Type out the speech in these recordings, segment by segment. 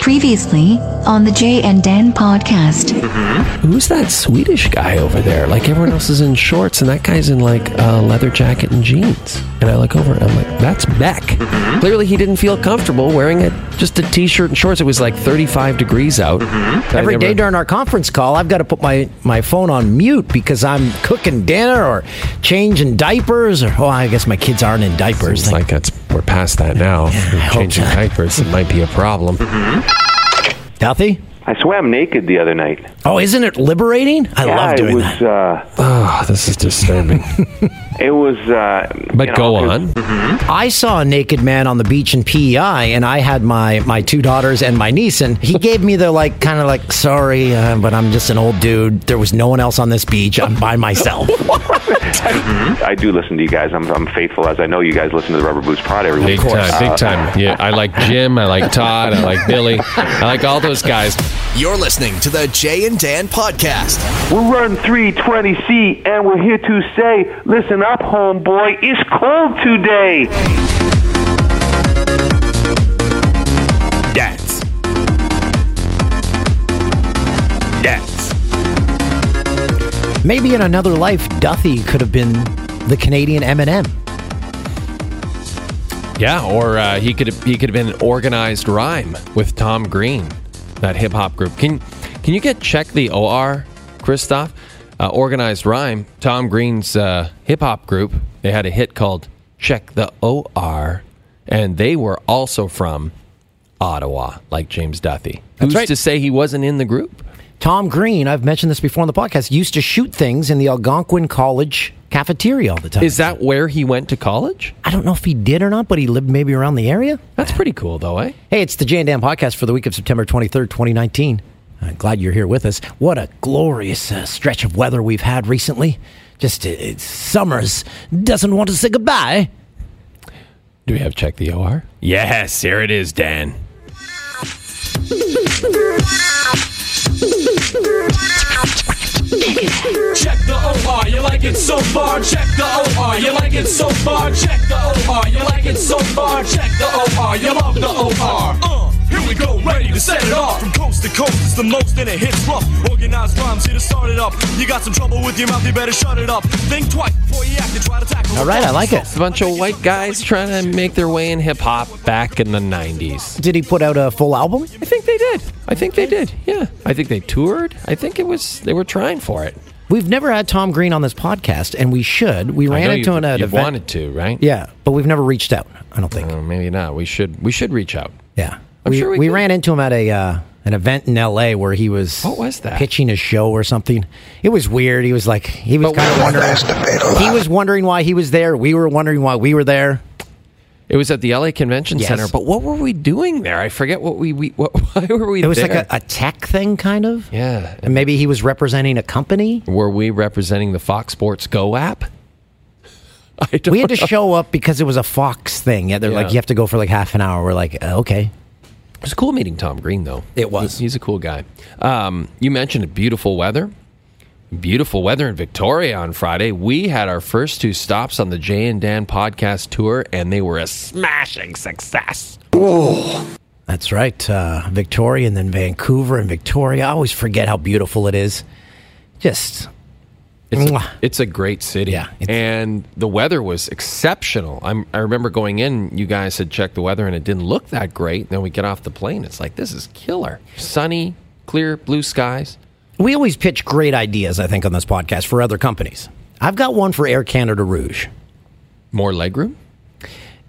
Previously on the Jay and Dan podcast. Mm-hmm. Who's that Swedish guy over there? Like everyone else is in shorts, and that guy's in like a leather jacket and jeans. And I look over, and I'm like, that's Beck. Mm-hmm. Clearly, he didn't feel comfortable wearing it, just a t-shirt and shorts. It was like 35 degrees out. Mm-hmm. I Every never- day during our conference call, I've got to put my, my phone on mute because I'm cooking dinner or changing diapers. Or, oh, I guess my kids aren't in diapers. It's like that's we're past that now. We're changing so. diapers. It might be a problem. Duffy? I swam naked the other night. Oh, isn't it liberating? I yeah, love doing it was. that. Uh, Oh, this is disturbing. it was. Uh, But you go know, on. I saw a naked man on the beach in PEI, and I had my, my two daughters and my niece, and he gave me the like kind of like, sorry, uh, but I'm just an old dude. There was no one else on this beach. I'm by myself. I do listen to you guys. I'm, I'm faithful, as I know you guys listen to the Rubber Boots Prod every Big week. time, big time. Yeah, I like Jim. I like Todd. I like Billy. I like all those guys. You're listening to the Jay and Dan podcast. We're running 320C, and we're here to say, listen up, homeboy. It's cold today. Dance. Dance. Maybe in another life, Duffy could have been the Canadian Eminem. Yeah, or uh, he could he could have been an organized rhyme with Tom Green, that hip hop group. Can can you get check the OR, Christoph? Uh, organized rhyme. Tom Green's uh, hip hop group. They had a hit called "Check the OR," and they were also from Ottawa, like James Duthie. Who's right. to say he wasn't in the group? Tom Green, I've mentioned this before on the podcast, used to shoot things in the Algonquin College cafeteria all the time. Is that where he went to college? I don't know if he did or not, but he lived maybe around the area. That's pretty cool, though, eh? Hey, it's the Jay and Dan podcast for the week of September 23rd, 2019. I'm glad you're here with us. What a glorious uh, stretch of weather we've had recently. Just uh, summers doesn't want to say goodbye. Do we have check the OR? Yes, here it is, Dan. Check the OR, you like it so far. Check the OR, you like it so far. Check the OR, you like it so far. Check the OR, you love the OR. Uh, here we go, ready to set it off. From coast to coast, it's the most and it hits rough. Organized rhymes here to start it up. You got some trouble with your mouth, you better shut it up. Think twice before you act and try to tackle. All right, I like it. It's a bunch of white guys trying to make their way in hip hop back in the 90s. Did he put out a full album? I think they did. I think they did. Yeah. I think they toured. I think it was, they were trying for it. We've never had Tom Green on this podcast, and we should. We I ran know into you've, him at you've event. wanted to, right? Yeah, but we've never reached out. I don't think. Uh, maybe not. We should, we should reach out. yeah, I'm we, sure we we ran into him at a uh, an event in L.A. where he was What was that? pitching a show or something. It was weird. He was like he was kind of wondering. He was wondering why he was there. We were wondering why we were there. It was at the LA Convention Yes. Center. But what were we doing there? I forget what we, we what, why were we It was there? like a, a tech thing, kind of. yeah. And maybe he was representing a company. Were we representing the Fox Sports Go app? I don't We had to know. show up because it was a Fox thing. Yeah, they're like you have to go for like half an hour. We're like, uh, okay. It was cool meeting Tom Green, though. It was. He- he's a cool guy. Um, you mentioned beautiful weather. Beautiful weather in Victoria on Friday. We had our first two stops on the Jay and Dan podcast tour, and they were a smashing success. That's right. Uh, Victoria and then Vancouver and Victoria. I always forget how beautiful it is. Just It's a, it's a great city. Yeah, and the weather was exceptional. I'm, I remember going in, you guys had checked the weather, and it didn't look that great. Then we get off the plane. It's like, this is killer. Sunny, clear, blue skies. we always pitch great ideas. I think on this podcast for other companies. I've got one for Air Canada Rouge. More legroom?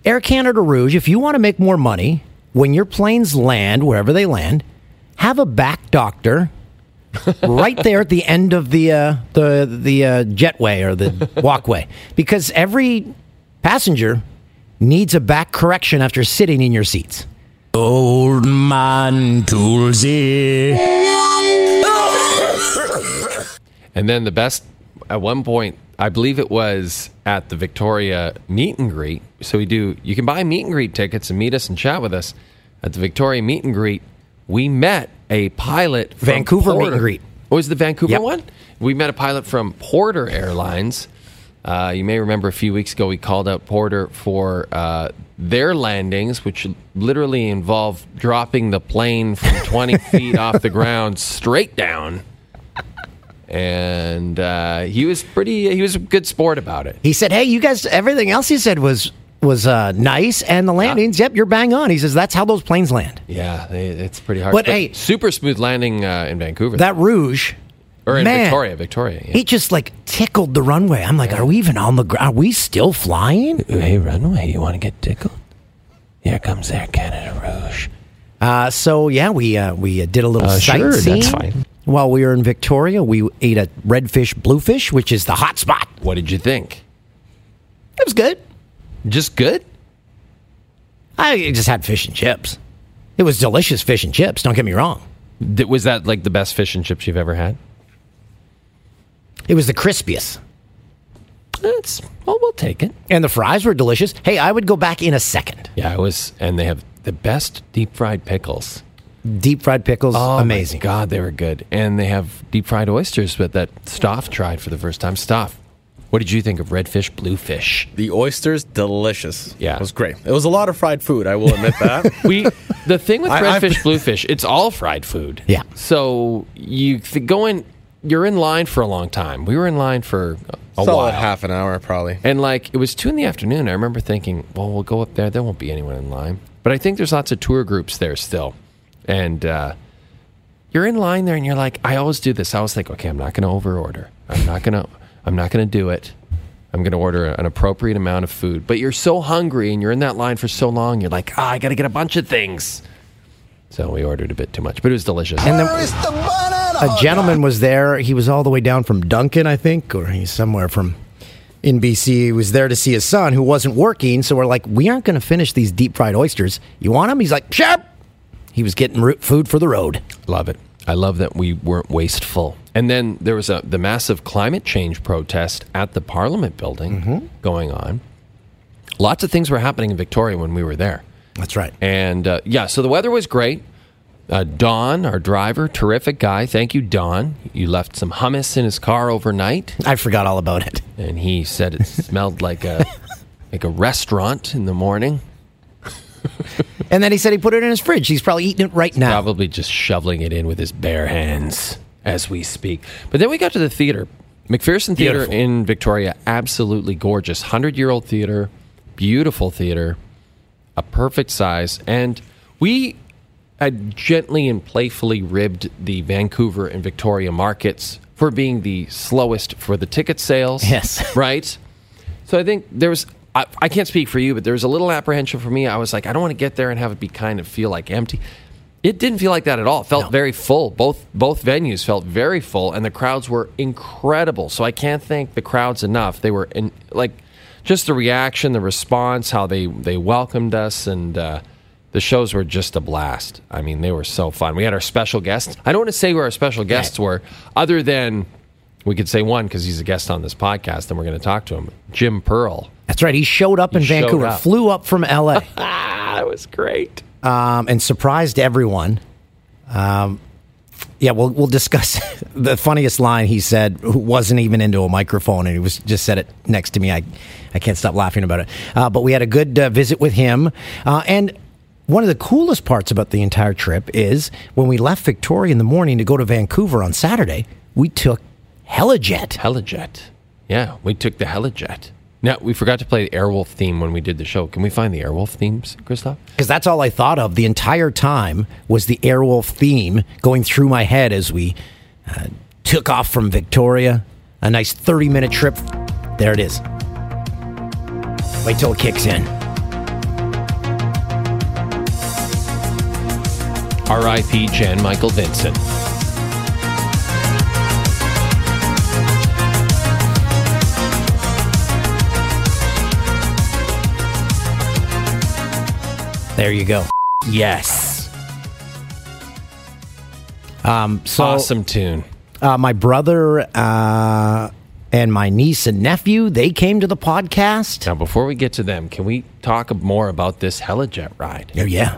Air Canada Rouge. If you want to make more money when your planes land wherever they land, have a back doctor right there at the end of the uh, the the uh, jetway or the walkway because every passenger needs a back correction after sitting in your seats. Old man Toolsy. And then the best at one point, I believe it was at the Victoria meet and greet. So we do you can buy meet and greet tickets and meet us and chat with us at the Victoria meet and greet. We met a pilot from Vancouver meet and greet. Oh, was the Vancouver Yep. one? We met a pilot from Porter Airlines. Uh, you may remember a few weeks ago we called out Porter for uh, their landings, which literally involve dropping the plane from 20 feet off the ground straight down. And uh, he was pretty, he was a good sport about it. He said, "Hey, you guys. Everything else he said was was uh, nice, and the landings. Yep, you're bang on." He says, "That's how those planes land." Yeah, they, it's pretty hard. But, hey- super smooth landing uh, in Vancouver. That Rouge, or in man, Victoria, Victoria. yeah. He just like tickled the runway. I'm like, are we even on the ground? Are we still flying? Hey, runway, you want to get tickled? Here comes Air Canada Rouge. Uh, so yeah, we uh, we uh, did a little Uh, sure, sightseeing. that's fine. While we were in Victoria, we ate a Redfish Bluefish, which is the hot spot. What did you think? It was good. Just good? I just had fish and chips. It was delicious fish and chips. Don't get me wrong. Th- Was that like the best fish and chips you've ever had? It was the crispiest, It's well, we'll take it. and the fries were delicious. Hey, I would go back in a second. Yeah, it was, and they have the best deep fried pickles. Deep fried pickles, Oh my amazing. God, they were good, and they have deep fried oysters. But that Stoff tried for the first time. Stoff, what did you think of redfish, bluefish? The oysters, delicious. Yeah. It was great. It was a lot of fried food, I will admit that. We the thing with I- I've- redfish, bluefish, it's all fried food. Yeah. So you th- go in, you're in line for a long time. We were in line for a Solid while. half an hour, probably. And like it was two in the afternoon. I remember thinking, well, we'll go up there. There won't be anyone in line. But I think there's lots of tour groups there still. And uh, you're in line there, and you're like, I always do this. I always think, okay, I'm not going to over order. I'm not going to. I'm not going to do it. I'm going to order an appropriate amount of food. But you're so hungry, and you're in that line for so long. You're like, ah, I got to get a bunch of things. So we ordered a bit too much, but it was delicious. And then a gentleman was there. He was all the way down from Duncan, I think, or he's somewhere from in BC. He was there to see his son who wasn't working. So we're like, we aren't going to finish these deep fried oysters. You want them? He's like, sure. He was getting ro- food for the road. Love it. I love that we weren't wasteful. And then there was a the massive climate change protest at the Parliament building going on. Lots of things were happening in Victoria when we were there. That's right. And uh, yeah, so the weather was great. Uh, Don, our driver, terrific guy. Thank you, Don. You left some hummus in his car overnight, I forgot all about it. and he said it smelled like a like a restaurant in the morning. And then he said he put it in his fridge. He's probably eating it right now. probably just shoveling it in with his bare hands as we speak. But then we got to the theater. McPherson Theater Beautiful. in Victoria, absolutely gorgeous. 100 year old theater, beautiful theater, a perfect size. And we had gently and playfully ribbed the Vancouver and Victoria markets for being the slowest for the ticket sales. Yes. Right? So I think there was. I, I can't speak for you, but there was a little apprehension for me. I was like, I don't want to get there and have it be kind of feel like empty. It didn't feel like that at all. It felt No. very full. Both both venues felt very full, and the crowds were incredible. So I can't thank the crowds enough. They were in like just the reaction, the response, how they they welcomed us, and uh, the shows were just a blast. I mean, they were so fun. We had our special guests. I don't want to say who our special guests were, other than we could say one because he's a guest on this podcast, and we're going to talk to him. Jim Pearl. That's right. He showed up in showed Vancouver, up. flew up from LA, that was great. Um, and surprised everyone. Um, yeah, we'll we'll discuss the funniest line he said. Who wasn't even into a microphone, and he was just said it next to me. I I can't stop laughing about it. Uh, but we had a good uh, visit with him, uh, and one of the coolest parts about the entire trip is when we left Victoria in the morning to go to Vancouver on Saturday. We took Helijet. Helijet. Yeah, we took the Helijet. Now we forgot to play the Airwolf theme when we did the show. Can we find the Airwolf themes, Christoph? because that's all I thought of the entire time was the Airwolf theme going through my head as we uh, took off from Victoria. A nice 30 minute trip. There it is. Wait till it kicks in. R.I.P. Jan Michael Vincent. There you go. Yes. Um, so awesome tune. uh, my brother uh, and my niece and nephew they came to the podcast. Now, before we get to them, can we talk more about this Helijet ride? Oh yeah,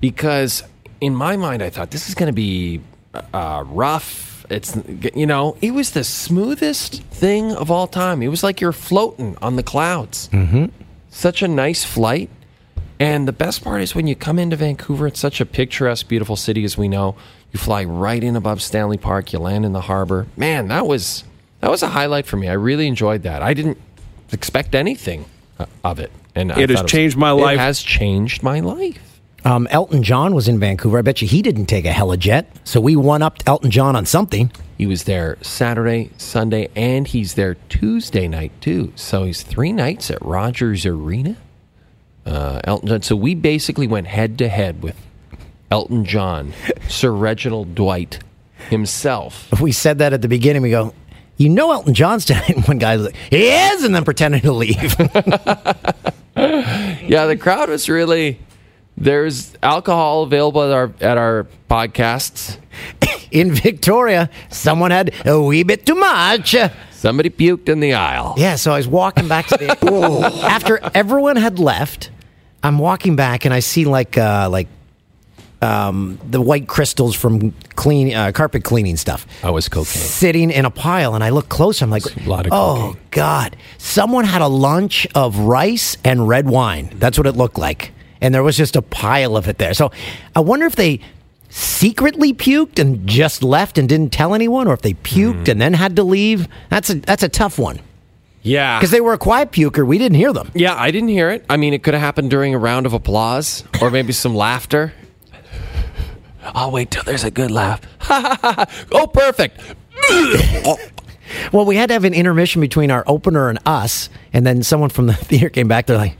Because in my mind, I thought this is going to be uh, rough. It's you know, it was the smoothest thing of all time. It was like you're floating on the clouds. Mm-hmm. Such a nice flight. And the best part is when you come into Vancouver, it's such a picturesque, beautiful city as we know. You fly right in above Stanley Park, you land in the harbor. Man, that was that was a highlight for me. I really enjoyed that. I didn't expect anything uh, of it. And I It has thought changed my life. It has changed my life. Um, Elton John was in Vancouver. I bet you he didn't take a helijet. So we one upped Elton John on something. He was there Saturday, Sunday, and he's there Tuesday night too. So he's three nights at Rogers Arena. Uh, Elton John. So we basically went head to head with Elton John, Sir Reginald Dwight himself. If we said that at the beginning, we go, you know Elton John's tonight. And one guy's like, he is, and then pretending to leave. Yeah, the crowd was really. There's alcohol available at our at our podcasts. in Victoria, someone had a wee bit too much. Somebody puked in the aisle. Yeah, so I was walking back to the after everyone had left. I'm walking back and I see like uh, like um, the white crystals from clean uh, carpet cleaning stuff. I was cocaine. sitting in a pile, and I look closer. I'm like, a lot of oh cocaine." god, someone had a lunch of rice and red wine. That's what it looked like, and there was just a pile of it there. So I wonder if they secretly puked and just left and didn't tell anyone, or if they puked Hmm. and then had to leave. That's a that's a tough one Yeah, because they were a quiet puker. We didn't hear them. Yeah, I didn't hear it. I mean, it could have happened during a round of applause or maybe some laughter. I'll wait till there's a good laugh. oh, perfect. Well, we had to have an intermission between our opener and us, and then someone from the theater came back. They're like,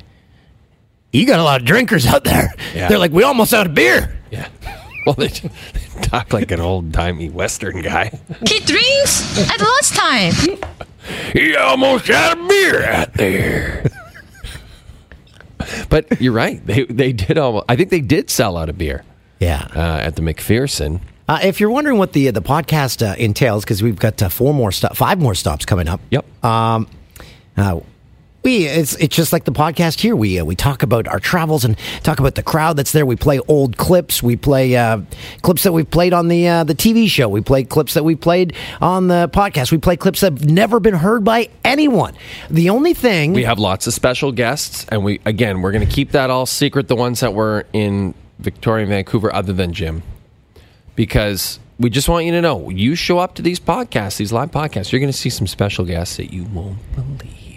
"You got a lot of drinkers out there." Yeah. They're like, "We almost out of beer." Yeah. Well, they, they talk like an old timey Western guy. He drinks at lunchtime. He almost had a beer out there. but you're right. They they did almost. I think they did sell out a beer Yeah. uh, at the McPherson. Uh, if you're wondering what the the podcast uh, entails, because we've got uh, four more stop, five more stops coming up. Yep. Um, uh, we it's it's just like the podcast here. We uh, we talk about our travels and talk about the crowd that's there. We play old clips. We play uh, clips that we've played on the uh, the TV show. We play clips that we played on the podcast. We play clips that have never been heard by anyone. The only thing We have lots of special guests, and we again we're going to keep that all secret. The ones that were in Victoria and Vancouver, other than Jim, because we just want you to know you show up to these podcasts, these live podcasts, you're going to see some special guests that you won't believe.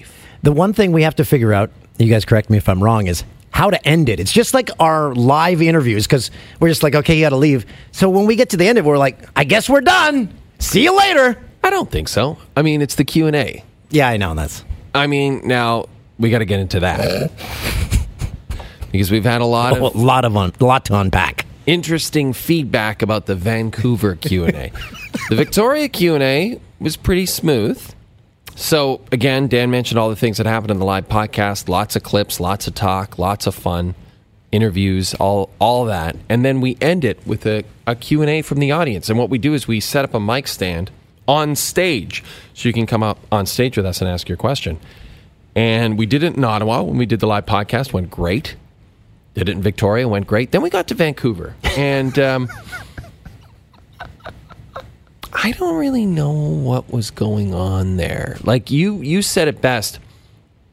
The one thing we have to figure out, you guys correct me if I'm wrong, is how to end it. It's just like our live interviews because we're just like, okay, you got to leave. So when we get to the end of it, we're like, I guess we're done. See you later. I don't think so. I mean, it's the Q and A. Yeah, I know that's. I mean, now we got to get into that because we've had a lot A of lot of un, lot to unpack. interesting feedback about the Vancouver Q and A. the Victoria Q and A was pretty smooth. So again, Dan mentioned all the things that happened in the live podcast. Lots of clips, lots of talk, lots of fun, interviews, all all that, and then we end it with a, a Q and A from the audience. And what we do is we set up a mic stand on stage, so you can come up on stage with us and ask your question. And we did it in Ottawa when we did the live podcast. Went great. Did it in Victoria. Went great. Then we got to Vancouver, and um, I don't really know what was going on there. Like you, you said it best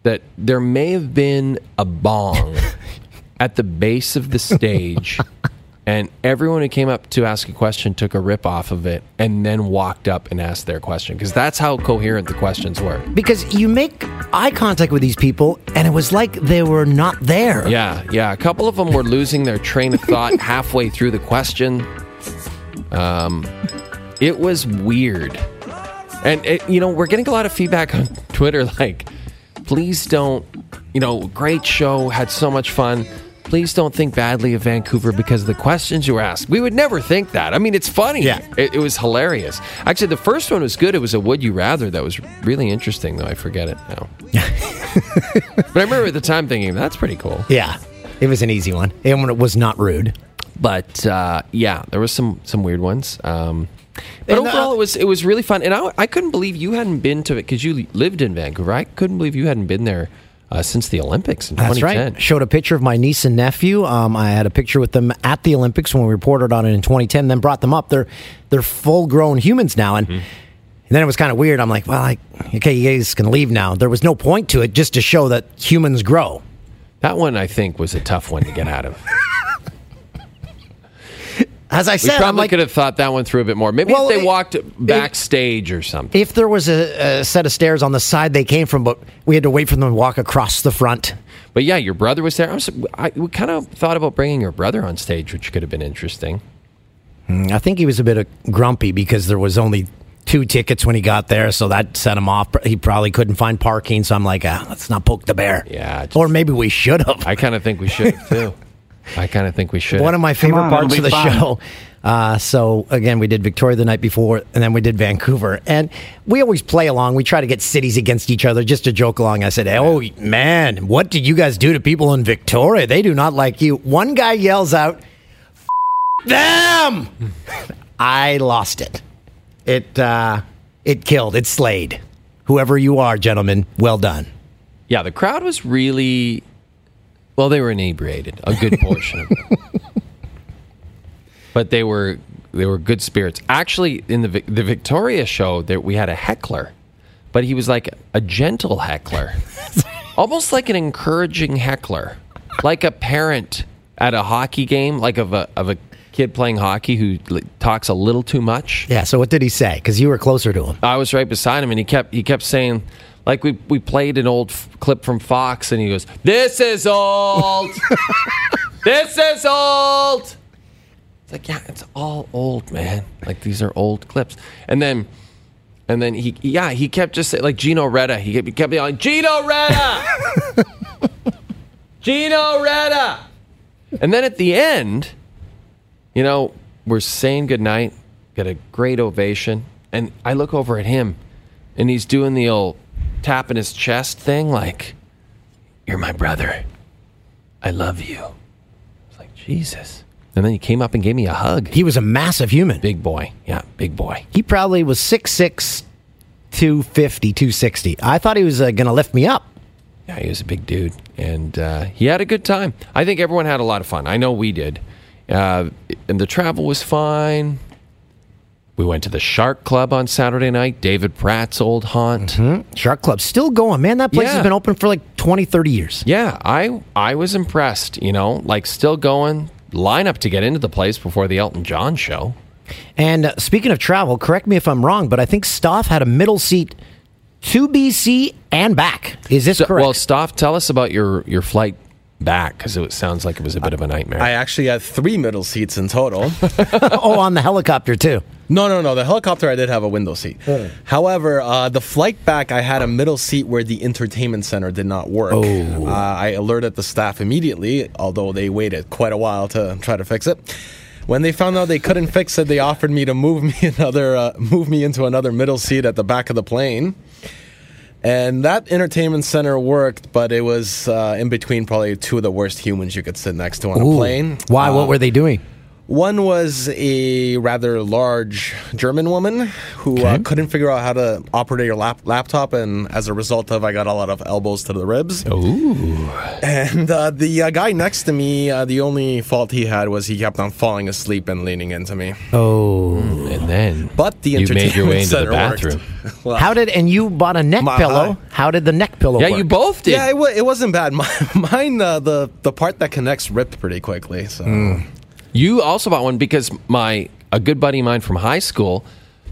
that there may have been a bong at the base of the stage, and everyone who came up to ask a question took a rip off of it and then walked up and asked their question because that's how coherent the questions were. Because you make eye contact with these people, and it was like they were not there. Yeah, yeah. A couple of them were losing their train of thought halfway through the question. Um, it was weird, and it, you know we're getting a lot of feedback on Twitter. Like, please don't, you know, great show, had so much fun. Please don't think badly of Vancouver because of the questions you were asked. We would never think that. I mean, it's funny. Yeah. It, it was hilarious. Actually, the first one was good. It was a Would You Rather that was really interesting, though. I forget it now. but I remember at the time thinking, that's pretty cool. Yeah. It was an easy one. And it was not rude. but uh, yeah, there was some some weird ones. Um, but And, overall, it was it was really fun, and I, I couldn't believe you hadn't been to it because you lived in Vancouver. I couldn't believe you hadn't been there uh, since the Olympics in That's 2010. right. Showed a picture of my niece and nephew. Um, I had a picture with them at the Olympics when we reported on it in 2010. Then brought them up. They're they're full grown humans now, and. Mm-hmm. And then it was kind of weird. I'm like, well, like, okay, you guys can leave now. There was no point to it, just to show that humans grow. That one I think was a tough one to get out of. As I said, I'm probably like, could have thought that one through a bit more. Maybe Well, if they it- walked backstage or something. if there was a, a set of stairs on the side they came from, but we had to wait for them to walk across the front. But yeah, your brother was there. I, was, I we kind of thought about bringing your brother on stage, which could have been interesting. I think he was a bit grumpy because there was only two tickets when he got there, so that set him off. He probably couldn't find parking, so I'm like, ah, let's not poke the bear. Yeah, just- or maybe we should have. I kind of think we should have too. I kind of think we should. One of my favorite on, parts of the fun. show. Uh, so again, we did Victoria the night before, and then we did Vancouver, and we always play along. We try to get cities against each other just to joke along. I said, "Oh man, what did you guys do to people in Victoria? They do not like you." One guy yells out, "F- "Them!" I lost it. It uh, it killed. It slayed. Whoever you are, gentlemen, well done. Yeah, the crowd was really well. They were inebriated, a good portion of them, but they were they were good spirits. Actually, in the the Victoria show, there we had a heckler, but he was like a gentle heckler, almost like an encouraging heckler, like a parent at a hockey game, like of a of a kid playing hockey who talks a little too much. Yeah. So what did he say? Because you were closer to him. I was right beside him, and he kept he kept saying, like we we played an old f- clip from Fox, and he goes, "This is old. this is old." It's like, yeah, it's all old, man. Like these are old clips, and then. And then he, yeah, he kept just saying, like Gino Reda. He kept, he kept yelling, Gino Reda! Gino Reda! And then at the end, you know, we're saying goodnight, get a great ovation, and I look over at him, and he's doing the old tapping his chest thing, like, "You're my brother. I love you." It's like Jesus. And then he came up and gave me a hug. He was a massive human. Big boy, yeah, big boy. He probably was 6'6", 250, 260. I thought he was uh, going to lift me up. Yeah, he was a big dude, and uh, he had a good time. I think everyone had a lot of fun. I know we did, uh, and the travel was fine. We went to the Shark Club on Saturday night, David Pratt's old haunt. Shark Club still going, man. That place Yeah. has been open for like 20, 30 years. Yeah, I I was impressed. You know, like still going. Line up to get into the place before the Elton John show. And uh, speaking of travel, correct me if I'm wrong, but I think Stoff had a middle seat to BC and back. Is this So- correct? Well, Stoff, tell us about your your flight back because it sounds like it was a bit of a nightmare. I actually had three middle seats in total. oh, on the helicopter too. No, no, no. The helicopter, I did have a window seat. However, uh, the flight back, I had a middle seat where the entertainment center did not work. Uh, I alerted the staff immediately, although they waited quite a while to try to fix it. When they found out they couldn't fix it, they offered me to move me another, uh, move me into another middle seat at the back of the plane. And that entertainment center worked, but it was uh, in between probably two of the worst humans you could sit next to on Ooh. a plane. Why? Uh, what were they doing? One was a rather large German woman who uh, couldn't figure out how to operate her lap- laptop, and as a result of, I got a lot of elbows to the ribs. Ooh. And uh, the uh, guy next to me, uh, the only fault he had was he kept on falling asleep and leaning into me. Oh, And then But the you made your way entertainment into the center worked. bathroom. Well, how did? And you bought a neck My- pillow. How did the neck pillow? Yeah, work? you both did. Yeah, it, wa- it wasn't bad. Mine, mine uh, the the part that connects ripped pretty quickly. So Hmm. You also bought one because my a good buddy of mine from high school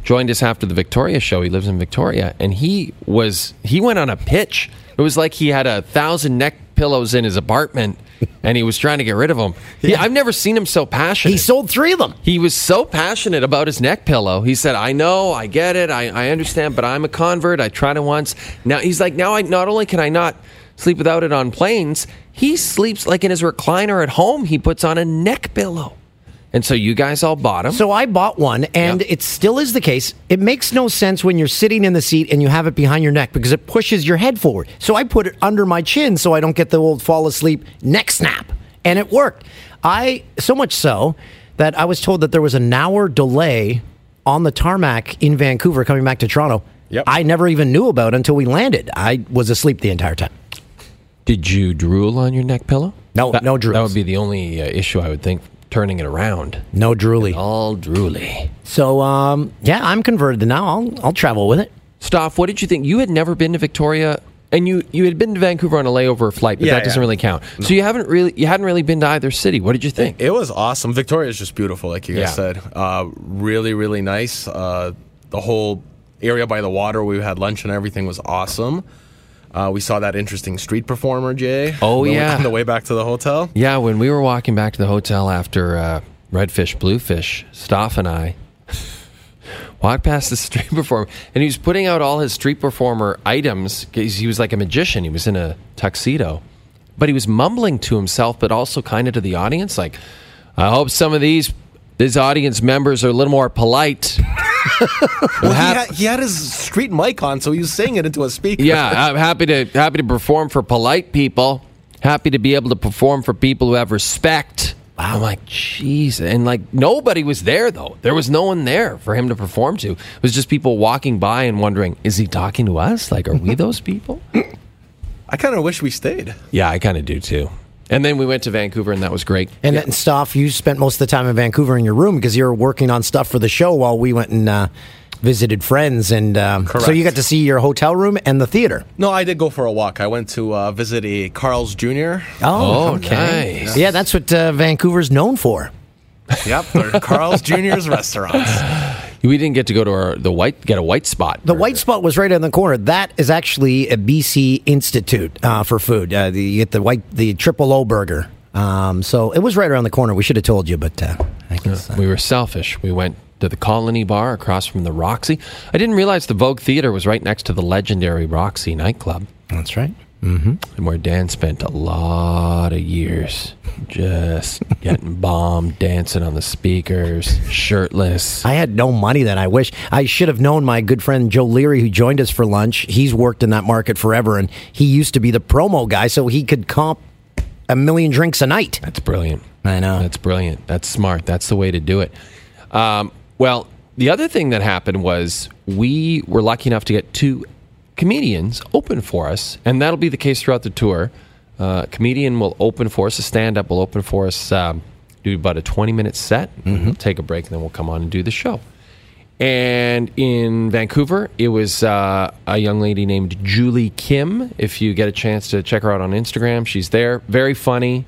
joined us after the Victoria show. He lives in Victoria, and he was he went on a pitch. It was like he had a thousand neck pillows in his apartment, and he was trying to get rid of them. He- I've never seen him so passionate. He sold three of them. He was so passionate about his neck pillow. He said, "I know, I get it, I, I understand, but I'm a convert. I tried it once. Now he's like, now I not only can I not sleep without it on planes, he sleeps like in his recliner at home. He puts on a neck pillow, and so you guys all bought him. So I bought one, and Yeah. it still is the case. It makes no sense when you're sitting in the seat and you have it behind your neck because it pushes your head forward. So I put it under my chin so I don't get the old fall asleep neck snap, and it worked. I so much so that I was told that there was an hour delay on the tarmac in Vancouver coming back to Toronto. Yep. I never even knew about until we landed. I was asleep the entire time. Did you drool on your neck pillow? No, that, no drool. That would be the only uh, issue I would think. Turning it around, No drooly. all drooly. So um, yeah, I'm converted now. I'll I'll travel with it. Stoff, what did you think? You had never been to Victoria, And you you had been to Vancouver on a layover flight, but Yeah, that doesn't yeah. really count. So you haven't really you hadn't really been to either city. What did you think? It was awesome. Victoria is just beautiful, like you guys Yeah. said. Uh, really, really nice. Uh, the whole area by the water, we had lunch and everything was awesome. Uh, we saw that interesting street performer, Jay. Oh, on way- yeah. on the way back to the hotel. Yeah, when we were walking back to the hotel after uh, Redfish, Bluefish, Stoff and I walked past the street performer, and he was putting out all his street performer items. He was like a magician. He was in a tuxedo, but he was mumbling to himself, but also kind of to the audience, like, "I hope some of these." These audience members are a little more polite. Well, he, had, he had his street mic on, so he was saying it into a speaker. Yeah, I'm happy to happy to perform for polite people. Happy to be able to perform for people who have respect. I'm like, jeez, and like nobody was there though. There was no one there for him to perform to. It was just people walking by and wondering, is he talking to us? Like, are we those people? I kind of wish we stayed. yeah, I kind of do too. And then we went to Vancouver, and that was great. And then, Stoff, you spent most of the time in Vancouver in your room because you were working on stuff for the show while we went and uh, visited friends. And um, so you got to see your hotel room and the theater. No, I did go for a walk. I went to uh, visit a Carl's Jr. Oh, nice. Yeah, that's what uh, Vancouver's known for. Yep, they're Carl's Jr.'s restaurants. We didn't get to go to our, the white get a white spot. The white spot was right in the corner. That is actually a BC Institute uh, for food. Uh, the, you get the white, the triple O burger. Um, so it was right around the corner. We should have told you, but uh, I guess. Uh, We were selfish. We went to the Colony Bar across from the Roxy. I didn't realize the Vogue Theater was right next to the legendary Roxy nightclub, that's right. And where Dan spent a lot of years just getting bombed, dancing on the speakers, shirtless. I had no money then. I wish I should have known my good friend Joe Leary, who joined us for lunch. He's worked in that market forever, and he used to be the promo guy, so he could comp a million drinks a night. That's brilliant. I know. That's brilliant. That's smart. That's the way to do it. Um, well, the other thing that happened was we were lucky enough to get two comedians open for us, and that'll be the case throughout the tour. Uh, a comedian will open for us, a stand up will open for us, um, do about a 20 minute set. We'll take a break, and then we'll come on and do the show. And in Vancouver, it was uh, a young lady named Julie Kim. If you get a chance to check her out on Instagram, she's there. Very funny,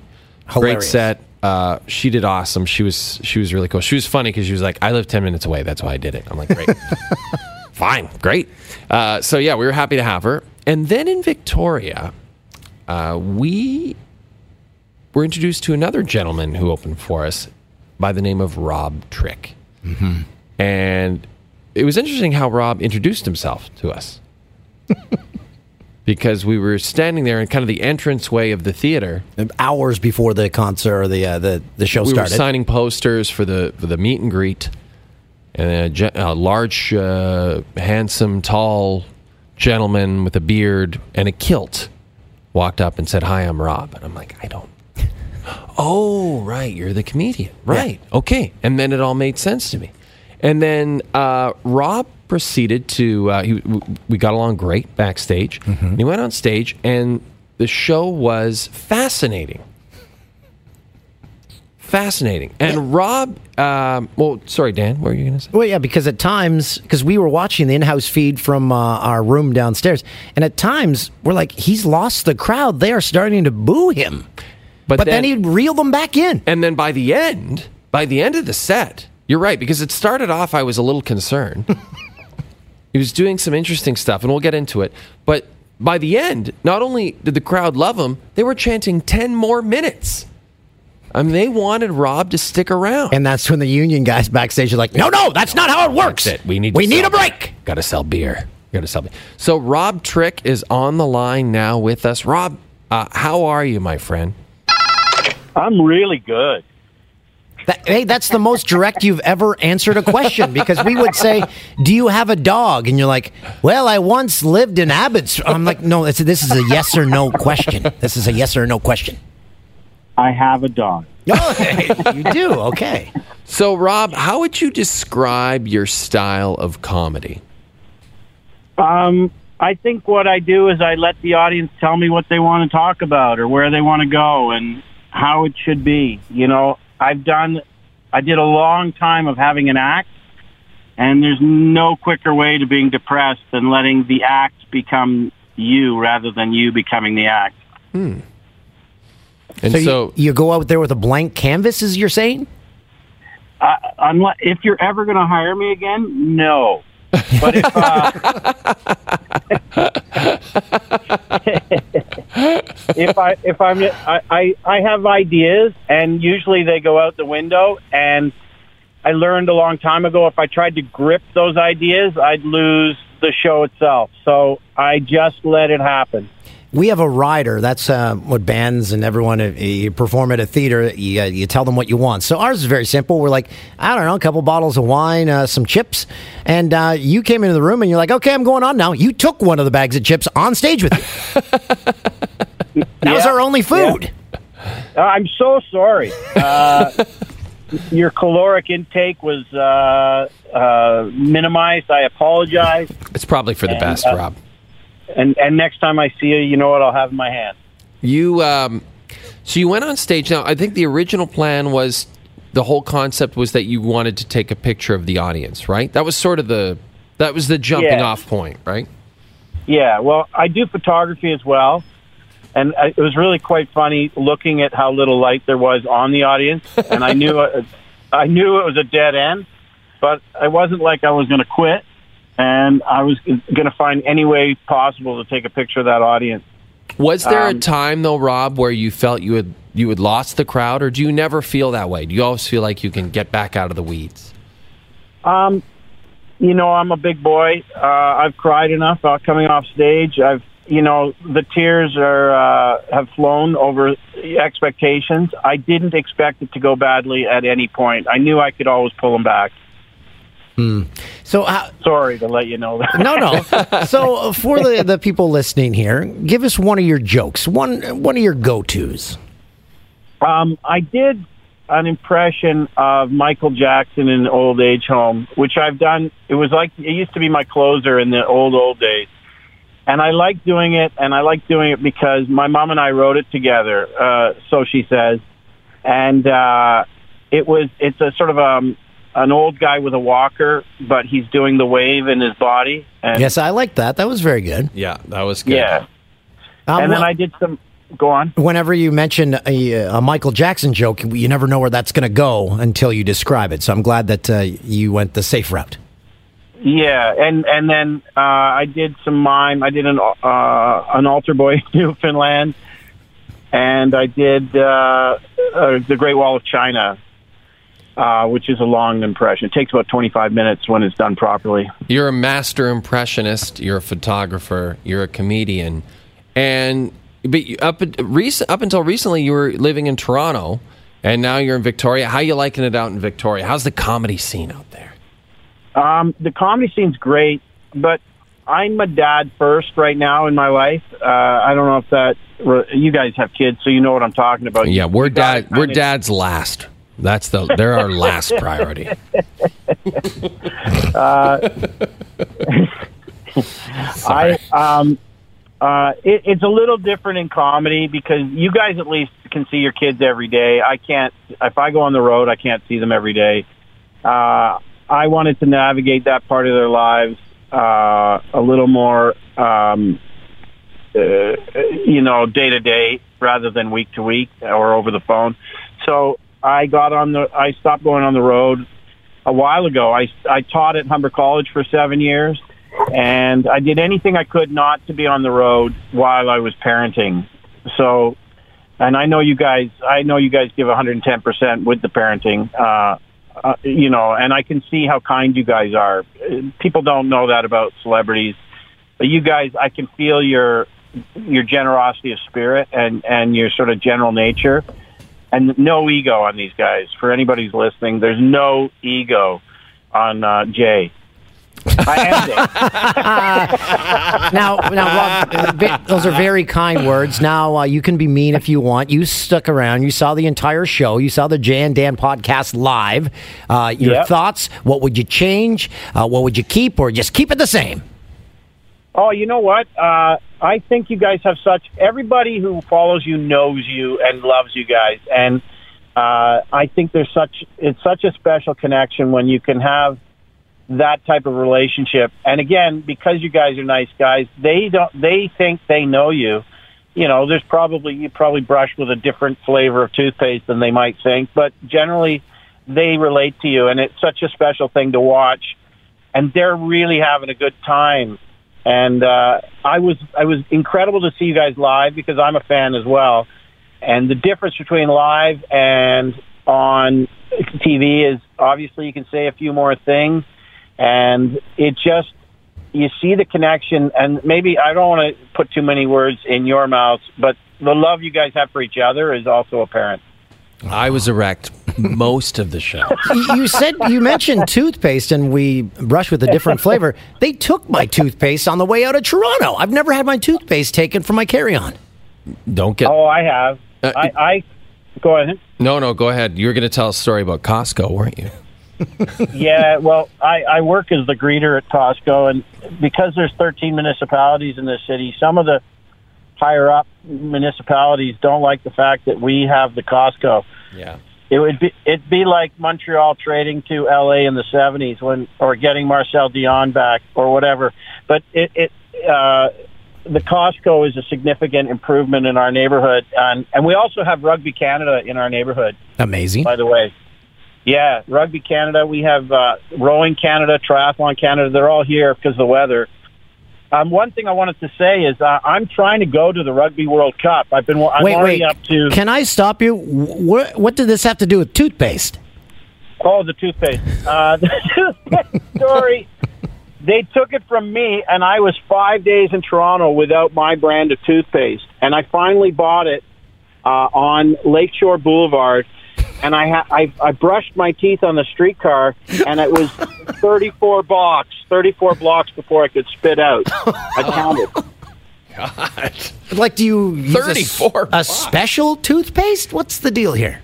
great set. Uh, she did awesome. She was she was really cool. She was funny because she was like, "I live ten minutes away. That's why I did it." I'm like, "Great, fine, great." Uh, so yeah, we were happy to have her. And then in Victoria, uh, we were introduced to another gentleman who opened for us by the name of Rob Trick. And it was interesting how Rob introduced himself to us. because we were standing there in kind of the entranceway of the theater. Hours before the concert or the uh, the the show we started. were signing posters for the for the meet and greet. And a, a large, uh, handsome, tall gentleman with a beard and a kilt walked up and said, "Hi, I'm Rob." And I'm like, "I don't." oh, right, you're the comedian, right? Okay, and then it all made sense to me. And then uh, Rob proceeded to. Uh, he, we got along great backstage. And he went on stage, and the show was fascinating fascinating. And Rob, um, well, sorry, Dan, what were you going to say? Well, yeah, because at times, because we were watching the in-house feed from uh, our room downstairs, and at times we're like, he's lost the crowd. They are starting to boo him, but, then, he'd reel them back in. and then by the end, by the end of the set, you're right because it started off. I was a little concerned. he was doing some interesting stuff, and we'll get into it. But by the end, not only did the crowd love him, they were chanting ten more minutes. I mean, they wanted Rob to stick around. And that's when the union guys backstage are like, no, no, that's not how it works. That's it. We need we need a break. Got to sell beer. Got to sell beer. So Rob Trick is on the line now with us. Rob, uh, how are you, my friend? I'm really good. That, hey, that's the most direct you've ever answered a question because we would say, "Do you have a dog?" And you're like, "Well, I once lived in Abbots." I'm like, "No, it's, this is a yes or no question. This is a yes or no question." I have a dog. Oh, you do okay. So, Rob, how would you describe your style of comedy? Um, I think what I do is I let the audience tell me what they want to talk about or where they want to go and how it should be. You know, I've done, I did a long time of having an act, and there's no quicker way to being depressed than letting the act become you rather than you becoming the act. And So, so, you, you go out there with a blank canvas, as you're saying? Uh, unless if you're ever going to hire me again, no. But if uh, if I if I'm I, I I have ideas and usually they go out the window and I learned a long time ago if I tried to grip those ideas I'd lose the show itself. So I just let it happen. We have a rider. That's uh, what bands and everyone, uh, you perform at a theater, you, uh, you tell them what you want. So ours is very simple. We're like, I don't know, a couple bottles of wine, uh, some chips. And uh, you came into the room and you're like, okay, I'm going on now. You took one of the bags of chips on stage with you. that was our only food. Uh, I'm so sorry. Uh, your caloric intake was uh, uh, minimized. I apologize. it's probably for the And, best, uh, Rob. And and next time I see you, you know what I'll have in my hand. You um, so you went on stage. Now, I think the original plan was the whole concept was that you wanted to take a picture of the audience, right? That was sort of the that was the jumping Yeah. off point, right? Yeah, well, I do photography as well, and I, it was really quite funny looking at how little light there was on the audience, and I knew uh, I knew it was a dead end, but I wasn't like I was going to quit, and I was going to find any way possible to take a picture of that audience. Was there a Um, time though, Rob, where you felt you had you had lost the crowd, or do you never feel that way? Do you always feel like you can get back out of the weeds? Um, you know, I'm a big boy. Uh, I've cried enough uh, coming off stage. I've, you know, the tears are uh, have flown over expectations. I didn't expect it to go badly at any point. I knew I could always pull them back. So, uh, Sorry to let you know that. no, no. So, uh, for the, the people listening here, give us one of your jokes, one one of your go tos. Um, I did an impression of Michael Jackson in an old age home, which I've done. It was like it used to be my closer in the old old days, and I like doing it. And I like doing it because my mom and I wrote it together. Uh, so she says, and uh, it was it's a sort of um, an old guy with a walker, but he's doing the wave in his body. And, Yes, I like that. That was very good. Yeah, that was good. yeah. Um, and then well- I did some. Go on. whenever you mention a, a Michael Jackson joke, you never know where that's going to go until you describe it. So I'm glad that uh, you went the safe route. Yeah, and and then uh, I did some mime. I did an uh, an altar boy in Newfoundland, and I did uh, uh, the Great Wall of China, uh, which is a long impression. It takes about twenty five minutes when it's done properly. You're a master impressionist. You're a photographer. You're a comedian, and but up up until recently, you were living in Toronto, and now you're in Victoria. How you liking it out in Victoria? How's the comedy scene out there? Um, the comedy scene's great, but I'm a dad first right now in my life. Uh, I don't know if that you guys have kids, so you know what I'm talking about. Yeah, we're dad. We're dad's last. That's the they're our last priority. I um uh it, it's a little different in comedy because you guys at least can see your kids every day. I can't if I go on the road I can't see them every day. Uh I wanted to navigate that part of their lives uh a little more um uh, you know day to day rather than week to week or over the phone. So I got on the I stopped going on the road a while ago. I I taught at Humber College for 7 years and I did anything I could not to be on the road while I was parenting. So, and I know you guys, I know you guys give 110% with the parenting, uh, uh, you know, and I can see how kind you guys are. People don't know that about celebrities, but you guys, I can feel your your generosity of spirit and and your sort of general nature, and no ego on these guys. For anybody who's listening, there's no ego on uh, Jay. I am Now, now, Rob, uh, those are very kind words. Now, uh, you can be mean if you want. You stuck around. You saw the entire show. You saw the Jay and Dan podcast live. Uh, your Yep. thoughts? What would you change? Uh, what would you keep, or just keep it the same? Oh, you know what? Uh, I think you guys have such. Everybody who follows you knows you and loves you guys, and uh, I think there's such. It's such a special connection when you can have that type of relationship. And again, because you guys are nice guys, they don't they think they know you. You know, there's probably you probably brush with a different flavor of toothpaste than they might think, but generally they relate to you and it's such a special thing to watch and they're really having a good time. And uh I was I was incredible to see you guys live because I'm a fan as well. And the difference between live and on TV is obviously you can say a few more things and it just you see the connection and maybe I don't want to put too many words in your mouths, but the love you guys have for each other is also apparent. I was erect most of the show. You- you said you mentioned toothpaste, and we brush with a different flavor. They took my toothpaste on the way out of Toronto. I've never had my toothpaste taken from my carry-on. Don't get. Oh, I have. Uh, I, I go ahead. No, no, go ahead. You were going to tell a story about Costco, weren't you? yeah, well, I, I work as the greeter at Costco, and because there's 13 municipalities in the city, some of the higher up municipalities don't like the fact that we have the Costco. Yeah. It would be it'd be like Montreal trading to LA in the 70s when or getting Marcel Dionne back or whatever. But it it uh the Costco is a significant improvement in our neighborhood and and we also have Rugby Canada in our neighborhood Amazing. by the way. Yeah, Rugby Canada. We have uh, Rowing Canada, Triathlon Canada. They're all here because of the weather. Um, one thing I wanted to say is uh, I'm trying to go to the Rugby World Cup. I've been I'm wait, already wait. up to Can I stop you? What, what did this have to do with toothpaste? oh the toothpaste. Uh, the toothpaste story. They took it from me, and I was five days in Toronto without my brand of toothpaste, and I finally bought it uh, on Lakeshore Boulevard. And I, ha- I I brushed my teeth on the streetcar, and it was 34 blocks, 34 blocks before I could spit out. I counted. God. Like, do you use a s- 34 a, bucks. special toothpaste? What's the deal here?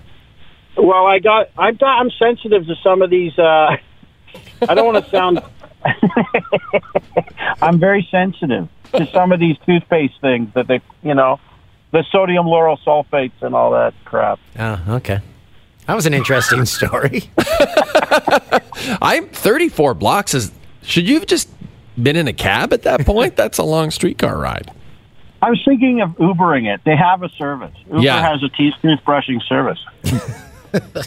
Well, I got I'm got, I'm sensitive to some of these. Uh, I don't want to sound. I'm very sensitive to some of these toothpaste things that they, you know, the sodium lauryl sulfates and all that crap. Oh, okay. That was an interesting story. I'm 34 blocks. Is should you have just been in a cab at that point? That's a long streetcar ride. I was thinking of Ubering it. They have a service. Uber Yeah. has a teeth toothbrushing service.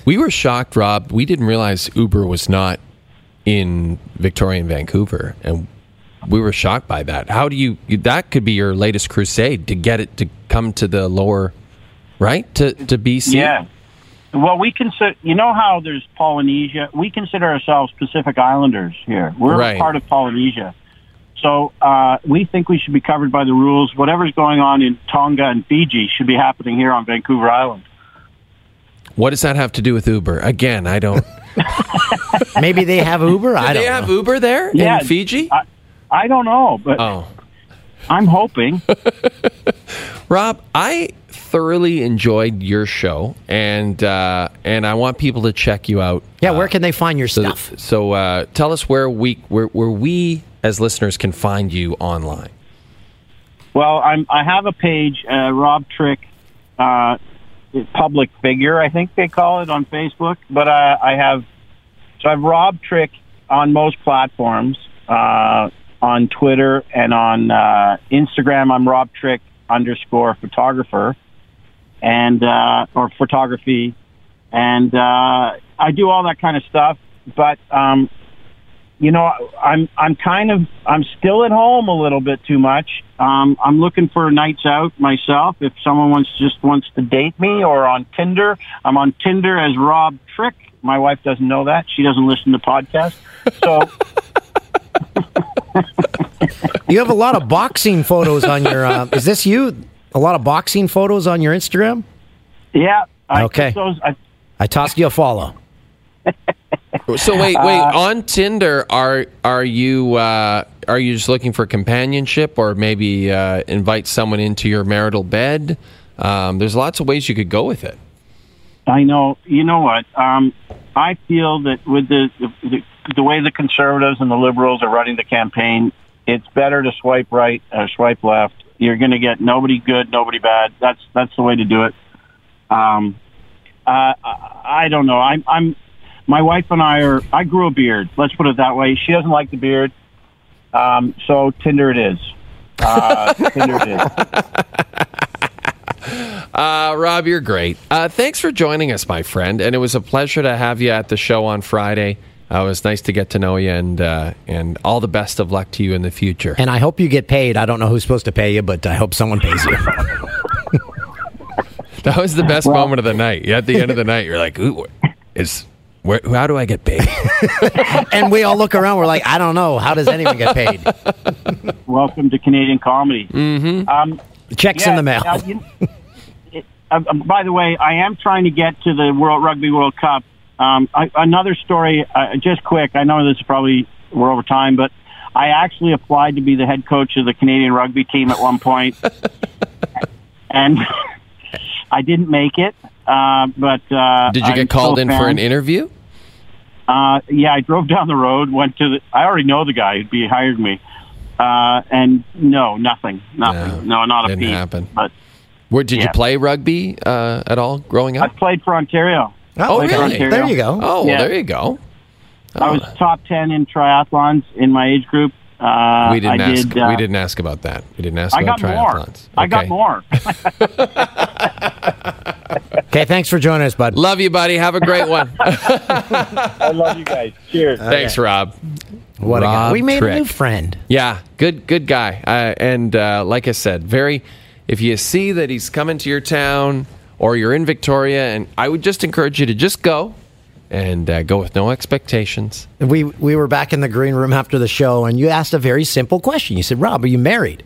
We were shocked, Rob. We didn't realize Uber was not in Victoria and Vancouver, and we were shocked by that. How do you? That could be your latest crusade to get it to come to the lower, right to to BC. Yeah. Well, we consider. You know how there's Polynesia. We consider ourselves Pacific Islanders here. We're Right. part of Polynesia. So uh, we think we should be covered by the rules. Whatever's going on in Tonga and Fiji should be happening here on Vancouver Island. What does that have to do with Uber? Again, I don't. Maybe they have Uber. I Do don't they have know. Uber there Yeah. in Fiji? I, I don't know, but oh, I'm hoping. Rob, I thoroughly enjoyed your show, and uh, and I want people to check you out. Yeah, where can they find your So, stuff? so uh, tell us where we where, where we as listeners can find you online. Well, I'm. I have a page, uh, Rob Trick, uh, public figure. I think they call it on Facebook. But uh, I have. So I have Rob Trick on most platforms, uh, on Twitter and on uh, Instagram. I'm Rob Trick underscore photographer, and uh, or photography, and uh, I do all that kind of stuff. But um, you know, I'm I'm kind of I'm still at home a little bit too much. Um, I'm looking for nights out myself. If someone wants just wants to date me, or on Tinder, I'm on Tinder as Rob Trick. My wife doesn't know that. She doesn't listen to podcasts. So You have a lot of boxing photos on your. Uh, is this you? A lot of boxing photos on your Instagram. yeah, I Okay. those. I, I tossed you a follow. So wait, wait. Uh, on Tinder, are are you uh, are you just looking for companionship, or maybe uh, invite someone into your marital bed? Um, there's lots of ways you could go with it. I know. You know what? Um, I feel that with the, the the way the conservatives and the liberals are running the campaign, it's better to swipe right or swipe left. You're going to get nobody good, nobody bad. That's that's the way to do it. Um, uh, I, I don't know. I'm I'm my wife and I are. I grew a beard. Let's put it that way. She doesn't like the beard, um, so Tinder it is. Uh, Tinder it is. Uh, Rob, you're great. Uh, thanks for joining us, my friend. And it was a pleasure to have you at the show on Friday. Uh, it was nice to get to know you, and uh, and all the best of luck to you in the future. And I hope you get paid. I don't know who's supposed to pay you, but I hope someone pays you. That was the best moment of the night. At the end of the night, you're like, "Ooh, is where, how do I get paid?" and we all look around. We're like, I don't know. How does anyone get paid? Welcome to Canadian comedy. Mm-hmm. Um, Checks in the mail. now, you- it- uh, by the way, I am trying to get to the World Rugby World Cup. Um, I, another story, uh, just quick. I know this is probably we're over time, but I actually applied to be the head coach of the Canadian rugby team at one point, and I didn't make it. Uh, but uh, Did you I'm get called in a for an interview? Uh, yeah, I drove down the road, went to the. I already know the guy who'd be hired me, uh, and no, nothing, nothing, no, not a didn't peep. happen. But Where did you play rugby uh, at all growing up? I played for Ontario. Oh, Played for really? Ontario. There you go. Oh, well, Yeah. there you go. I was top ten in triathlons in my age group. Uh, we didn't I ask. Did, uh, we didn't ask about that. We didn't ask I about got more. triathlons. I got Okay. more. Okay, thanks for joining us, bud. Love you, buddy. Have a great one. I love you guys. Cheers. Thanks, Rob. What a guy. We made Trick. a new friend. Yeah, good, good guy. Uh, and uh, like I said, very. If you see that he's coming to your town or you're in Victoria, and I would just encourage you to just go and uh, go with no expectations. We we were back in the green room after the show, and you asked a very simple question. You said, "Rob, are you married?"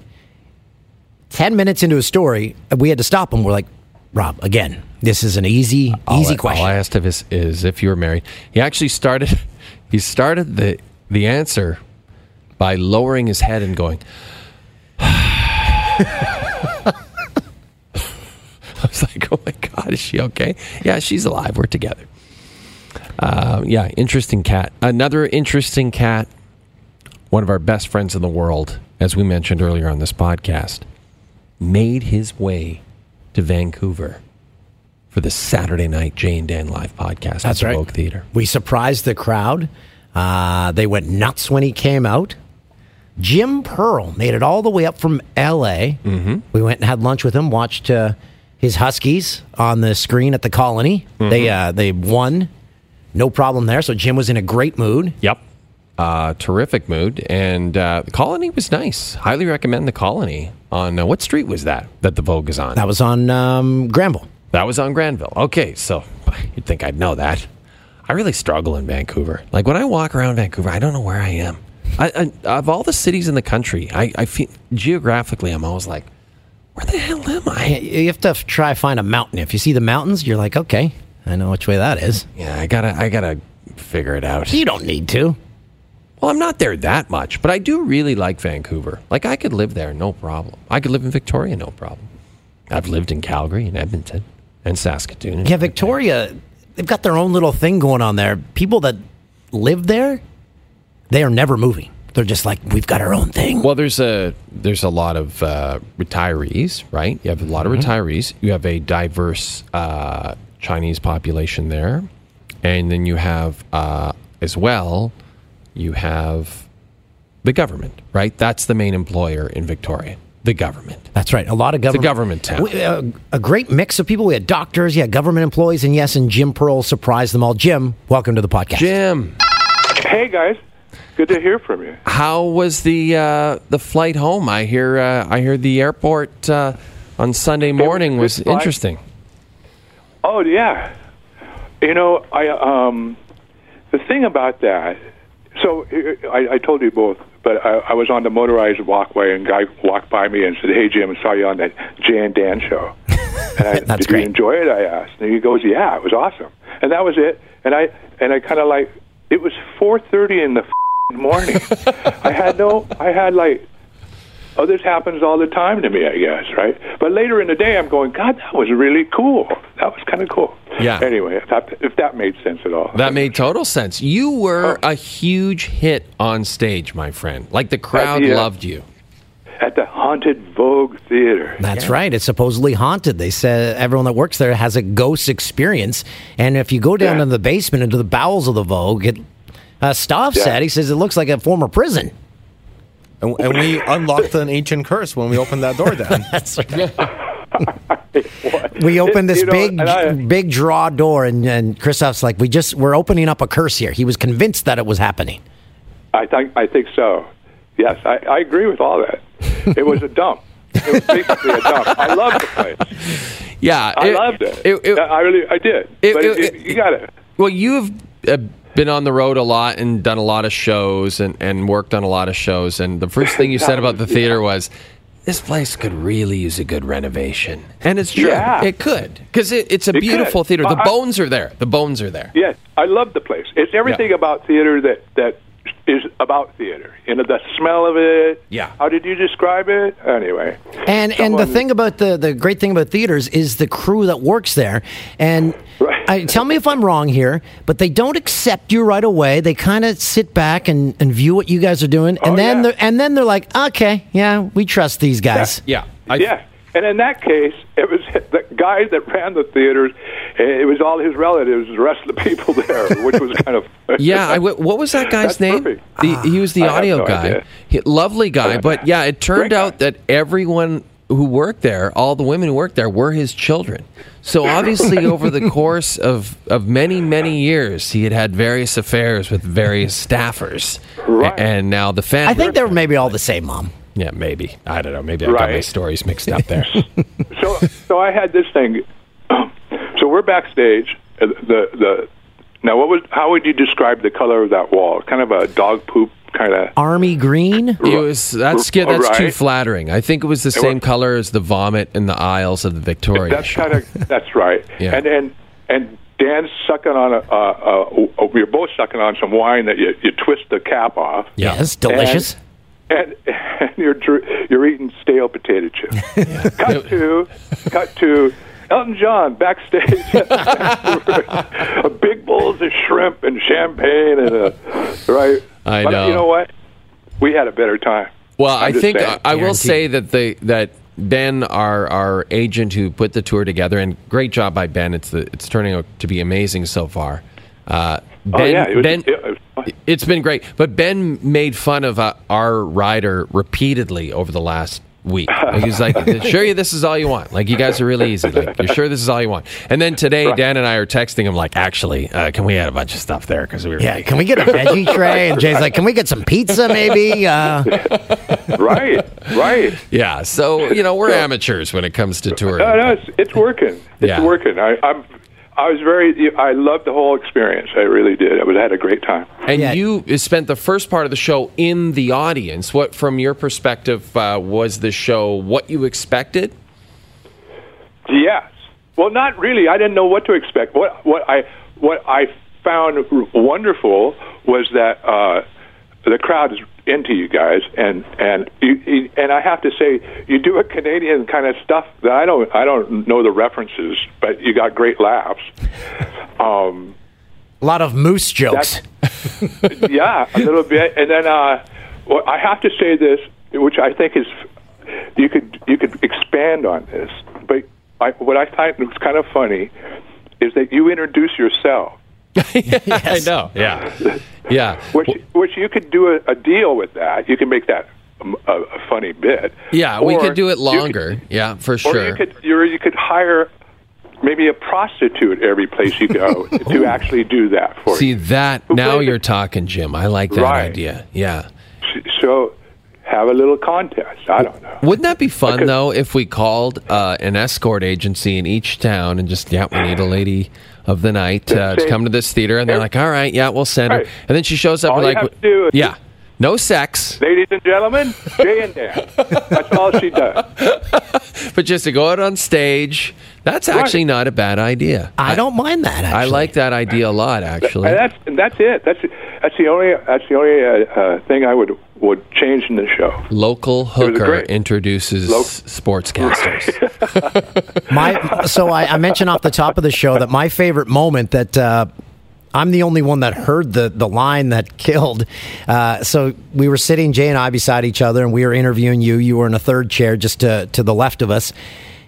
Ten minutes into a story, we had to stop him. We're like, "Rob, again, this is an easy, easy all, question." All I asked of is, is if you were married. He actually started. He started the the answer by lowering his head and going. Was like, "Oh my god, is she okay? Yeah, she's alive. We're together." Uh, yeah, interesting cat. Another interesting cat. One of our best friends in the world, as we mentioned earlier on this podcast, made his way to Vancouver for the Saturday night Jay and Dan live podcast That's at the right. Vogue Theater. We surprised the crowd. Uh, they went nuts when he came out. Jim Pearl made it all the way up from L.A. Mm-hmm. We went and had lunch with him. Watched uh, his Huskies on the screen at the Colony. They uh, they won, no problem there. So Jim was in a great mood. Yep. Uh, terrific mood. And uh, the Colony was nice. Highly recommend the Colony. On uh, what street was that that the Vogue is on? That was on um, Granville. That was on Granville. Okay, so you'd think I'd know that. I really struggle in Vancouver. Like when I walk around Vancouver, I don't know where I am. I, I, of all the cities in the country, I, I feel geographically, I'm always like, where the hell am I? You have to try find a mountain. If you see the mountains, you're like, okay, I know which way that is. Yeah, I gotta, I gotta figure it out. You don't need to. Well, I'm not there that much, but I do really like Vancouver. Like I could live there, no problem. I could live in Victoria, no problem. I've lived in Calgary and Edmonton and Saskatoon. Yeah, Victoria, they've got their own little thing going on there. People that live there, they are never moving. They're just like, we've got our own thing. Well, there's a there's a lot of uh, retirees, right? You have a lot of retirees. You have a diverse uh, Chinese population there, and then you have uh, as well. You have the government, right? That's the main employer in Victoria. The government. That's right. A lot of government. The government town. We- uh, a great mix of people. We had doctors, yeah, government employees, and yes, and Jim Pearl surprised them all. Jim, welcome to the podcast. Jim, Hey guys, good to hear from you. how was the uh, the flight home? I hear uh, I hear the airport uh, on Sunday morning was flight. interesting. Oh yeah, you know I um the thing about that. So I, I told you both, but I, I was on the motorized walkway and guy walked by me and said, "Hey Jim, I saw you on that Jay and Dan show." And I, That's did great. you enjoy it? I asked, and he goes, "Yeah, it was awesome." And that was it. And I and I kind of like it was 4:30 in the morning. I had no, I had like Oh, this happens all the time to me, I guess, right? But later in the day, I'm going, God, that was really cool. That was kind of cool. Yeah. Anyway, if that, if that made sense at all. That made total sense. You were a huge hit on stage, my friend. Like the crowd Uh, loved you. at the haunted Vogue Theater. That's right. It's supposedly haunted. They said everyone that works there has a ghost experience. And if you go down Yeah. into the basement, into the bowels of the Vogue, it, uh, Stoff Yeah. said, he says it looks like a former prison. And, and we unlocked an ancient curse when we opened that door Then That's right. We opened this You know, big, I- big draw door, and, and Christoph's like, "We just we're opening up a curse here." He was convinced that it was happening. I think I think so. Yes, I, I agree with all that. It was a dump. It was basically a dump. I loved the place. Yeah, I it- loved it. it- it- I really, I did. It- but it- it, you got it. Well, you've uh, been on the road a lot and done a lot of shows and, and worked on a lot of shows. And the first thing you said about the theater was, "This place could really use a good renovation." And it's true. Yeah. It could because it, it's a It beautiful could. theater. The I- bones are there. The bones are there. Yes, I love the place. It's everything Yeah. about theater that that is about theater. You know, the smell of it. Yeah. How did you describe it? Anyway. And and the thing about the the great thing about theaters is the crew that works there. And Right. I, tell me if I'm wrong here, but they don't accept you right away. They kind of sit back and, and view what you guys are doing, and Oh, then yeah. and then they're like, okay, yeah, we trust these guys. Yeah. I, yeah. And in that case, it was the guy that ran the theaters. Eh, it was all his relatives, the rest of the people there, which was kind of Yeah, I w- what was that guy's That's name? The, he was the I audio no guy. He- lovely guy, but yeah, it turned Great guy. out that everyone who worked there, all the women who worked there, were his children. So obviously, over the course of, of many many years, he had had various affairs with various staffers, Right. And now the family. I think they were maybe all the same, mom. Yeah, maybe. I don't know. Maybe I got my stories mixed up there. so so I had this thing. So we're backstage. uh, The the now what was how would you describe the color of that wall? Kind of a dog poop kind of. Army green. It was that's yeah, that's too flattering. I think it was the It same was- color as the vomit in the aisles of the Victoria. That's kind of that's right. Yeah. And and and Dan's sucking on a. Uh, uh, we're both sucking on some wine that you you twist the cap off. Yes, delicious. And, and you're you're eating stale potato chips. cut to cut to Elton John backstage. a big bowls of shrimp and champagne and a right. I but know. You know what? We had a better time. Well, I'm I think saying. I, I will say that they that Ben, our our agent who put the tour together, and great job by Ben. It's the it's turning out to be amazing so far. Uh, ben, Oh yeah, it was, Ben, it was fun. It's been great. But Ben made fun of uh, our rider repeatedly over the last week. Like, he's like, "Sure, you this is all you want. Like, you guys are really easy. Like, you're sure this is all you want." And then today, Dan and I are texting him like, "Actually, uh, can we add a bunch of stuff there? Because we were Yeah, can we get a veggie tray? And Jay's like, can we get some pizza maybe? Uh, right, right. yeah." So you know, we're amateurs when it comes to touring. No, no, it's, it's working. It's Yeah. working. I, I'm. I was very. I loved the whole experience. I really did. I was I had a great time. And Yeah. you spent the first part of the show in the audience. What, from your perspective, uh, was the show what you expected? Yes. Well, not really. I didn't know what to expect. What what I what I found r- wonderful was that uh, the crowd is into you guys, and and you, you, and I have to say, you do a Canadian kind of stuff that I don't I don't know the references, but you got great laughs. Um, a lot of moose jokes. yeah, a little bit. And then uh, well, I have to say this, which I think is you could you could expand on this, but I, what I find was kind of funny is that you introduce yourself, I know. Yeah. Yeah. which which you could do a, a deal with that. You can make that a, a funny bit. Yeah, we could do it longer. yeah, for Or sure. you could you you could hire maybe a prostitute every place you go to actually do that for See you. that Who now you're it? talking, Jim. I like that Right. idea. Yeah. So have a little contest. I don't know. Wouldn't that be fun Okay. though if we called uh, an escort agency in each town and just yeah, we need a lady of the night uh, to come to this theater, and they're like, all right, yeah, we'll send her, and then she shows up, All we're like, yeah, no sex, Ladies and gentlemen, Jay and Dan. That's all she does. but just to go out on stage. That's actually not a bad idea. I don't mind that. Actually. I like that idea a lot, actually. And that's and that's it. That's that's the only that's the only uh, uh, thing I would would change in the show. Local hooker introduces Lo- sportscasters. my so I, I mentioned off the top of the show that my favorite moment that uh, I'm the only one that heard the the line that killed. Uh, so we were sitting, Jay and I, beside each other, and we were interviewing you. You were in a third chair, just to to the left of us.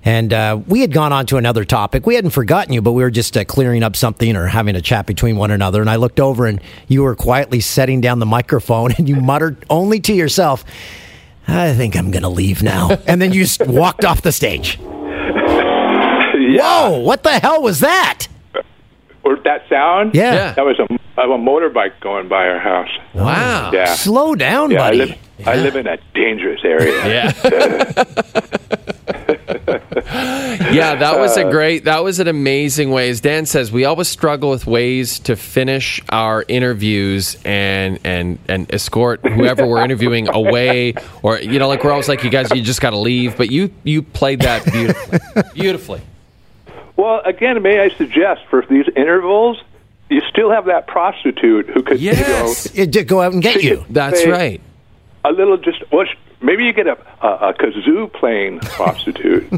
And uh, we had gone on to another topic. We hadn't forgotten you, but we were just uh, clearing up something or having a chat between one another. And I looked over, and you were quietly setting down the microphone, and you muttered only to yourself, "I think I'm going to leave now." And then you just walked off the stage. Whoa! What the hell was that? Or that sound? Yeah. Yeah. That was a, of a motorbike going by our house. Wow. Yeah. Slow down, yeah, buddy. I live, I live in a dangerous area. Yeah. yeah, that was a uh, great, that was an amazing way. As Dan says, we always struggle with ways to finish our interviews and and and escort whoever we're interviewing away, or you know, like we're always like, you guys, you just got to leave. But you you played that beautifully, beautifully. Well, again, may I suggest for these intervals, you still have that prostitute who could Yes. It did go out and get you. That's say right. A little just well, maybe you get a, a, a kazoo playing prostitute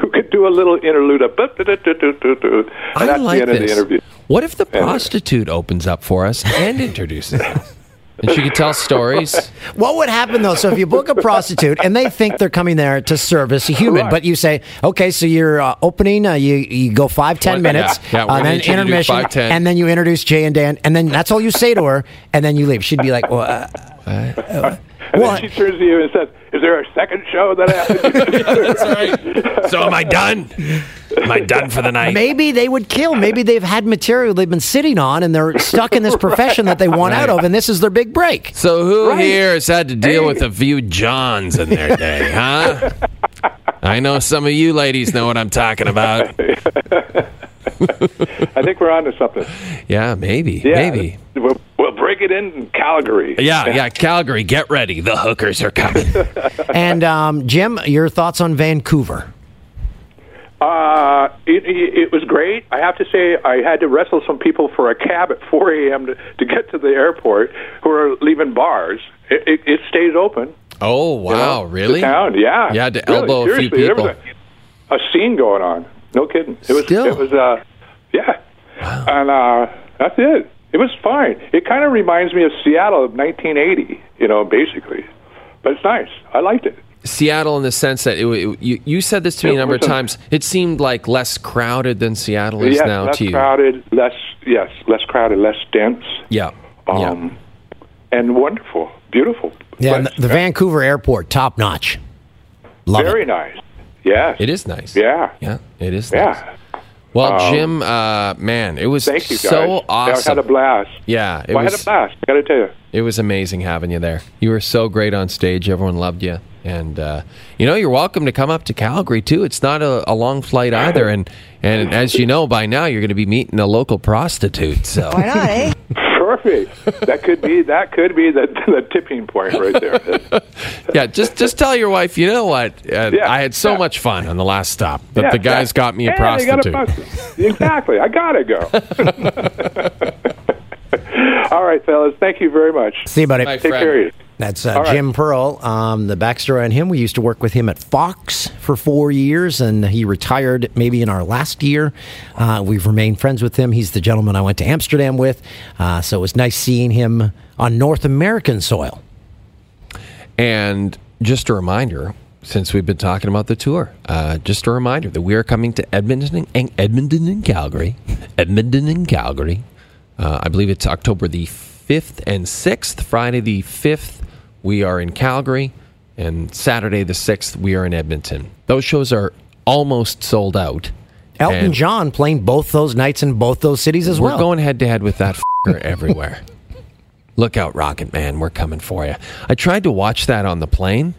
who could do a little interlude of and I that's like the end of the this. interview. What if the prostitute opens up for us and introduces us? And she could tell stories. What would happen though? So if you book a prostitute and they think they're coming there to service a human, Right. but you say, okay, so you're uh, opening, uh, you you go five ten Well, minutes, yeah, yeah, uh, then need you to do intermission, five, and then you introduce Jay and Dan, and then that's all you say to her, and then you leave. She'd be like, well, uh, uh, And well, then she turns to you and says, "Is there a second show that I have to do?" That's right. So am I done? Am I done for the night? maybe they would kill. Maybe they've had material they've been sitting on, and they're stuck in this profession that they want out of, and this is their big break. So who Right. here has had to deal Hey. with a few Johns in their day, huh? I know some of you ladies know what I'm talking about. I think we're on to something. Yeah, maybe, Yeah, maybe. We'll, we'll break it in Calgary. Yeah, yeah. Calgary, get ready. The hookers are coming. And um, Jim, your thoughts on Vancouver? Uh, it, it, it was great. I have to say, I had to wrestle some people for a cab at 4 a.m. to, to get to the airport who are leaving bars. It, it, it stays open. Oh you wow, know, really? The town, yeah. You had to Really, elbow a few seriously, there was people. A, a scene going on. No kidding. It was. Still? It was. Uh, yeah. And uh, that's it. It was fine. It kind of reminds me of Seattle of 1980. You know, basically. But it's nice. I liked it. Seattle, in the sense that it, it- you, you said this to me a number of a- times. It seemed like less crowded than Seattle is yes, now less to you. Less crowded. Less. Yes, less crowded. Less dense. Yeah, yeah. Um, and wonderful, beautiful. Yeah, and the, the Vancouver airport, top notch. Love Very it. nice. Yes. It is nice. Yeah. Yeah, it is nice. Yeah. Well, Um, Jim, uh, man, it was Thank you, guys. so I awesome. had a blast. Yeah, it Well, I had a blast. I got to tell you. It was amazing having you there. You were so great on stage. Everyone loved you. And uh, you know, you're welcome to come up to Calgary too. It's not a, a long flight either. And and as you know by now, you're going to be meeting a local prostitute. So why not? Eh? Perfect. that could be that could be the, the tipping point right there. yeah, just just tell your wife. You know what? Uh, Yeah, I had so yeah. much fun on the last stop that Yeah, the guys yeah. got me a Yeah, they got prostitute. prostitute. exactly. I gotta go. All right, fellas. Thank you very much. See you, buddy. My Take friend. care of you. That's uh, All right. Jim Pearl. Um, the backstory on him: we used to work with him at Fox for four years, and he retired maybe in our last year. Uh, we've remained friends with him. He's the gentleman I went to Amsterdam with, uh, so it was nice seeing him on North American soil. And just a reminder, since we've been talking about the tour, uh, just a reminder that we are coming to Edmonton and Edmonton and Calgary, Edmonton and Calgary. Uh, I believe it's October the fifth and sixth. Friday the fifth, we are in Calgary, and Saturday the sixth, we are in Edmonton. Those shows are almost sold out. Elton And John playing both those nights in both those cities as well. We're going head to head with that f***er everywhere. Look out, Rocket Man. We're coming for you. I tried to watch that on the plane.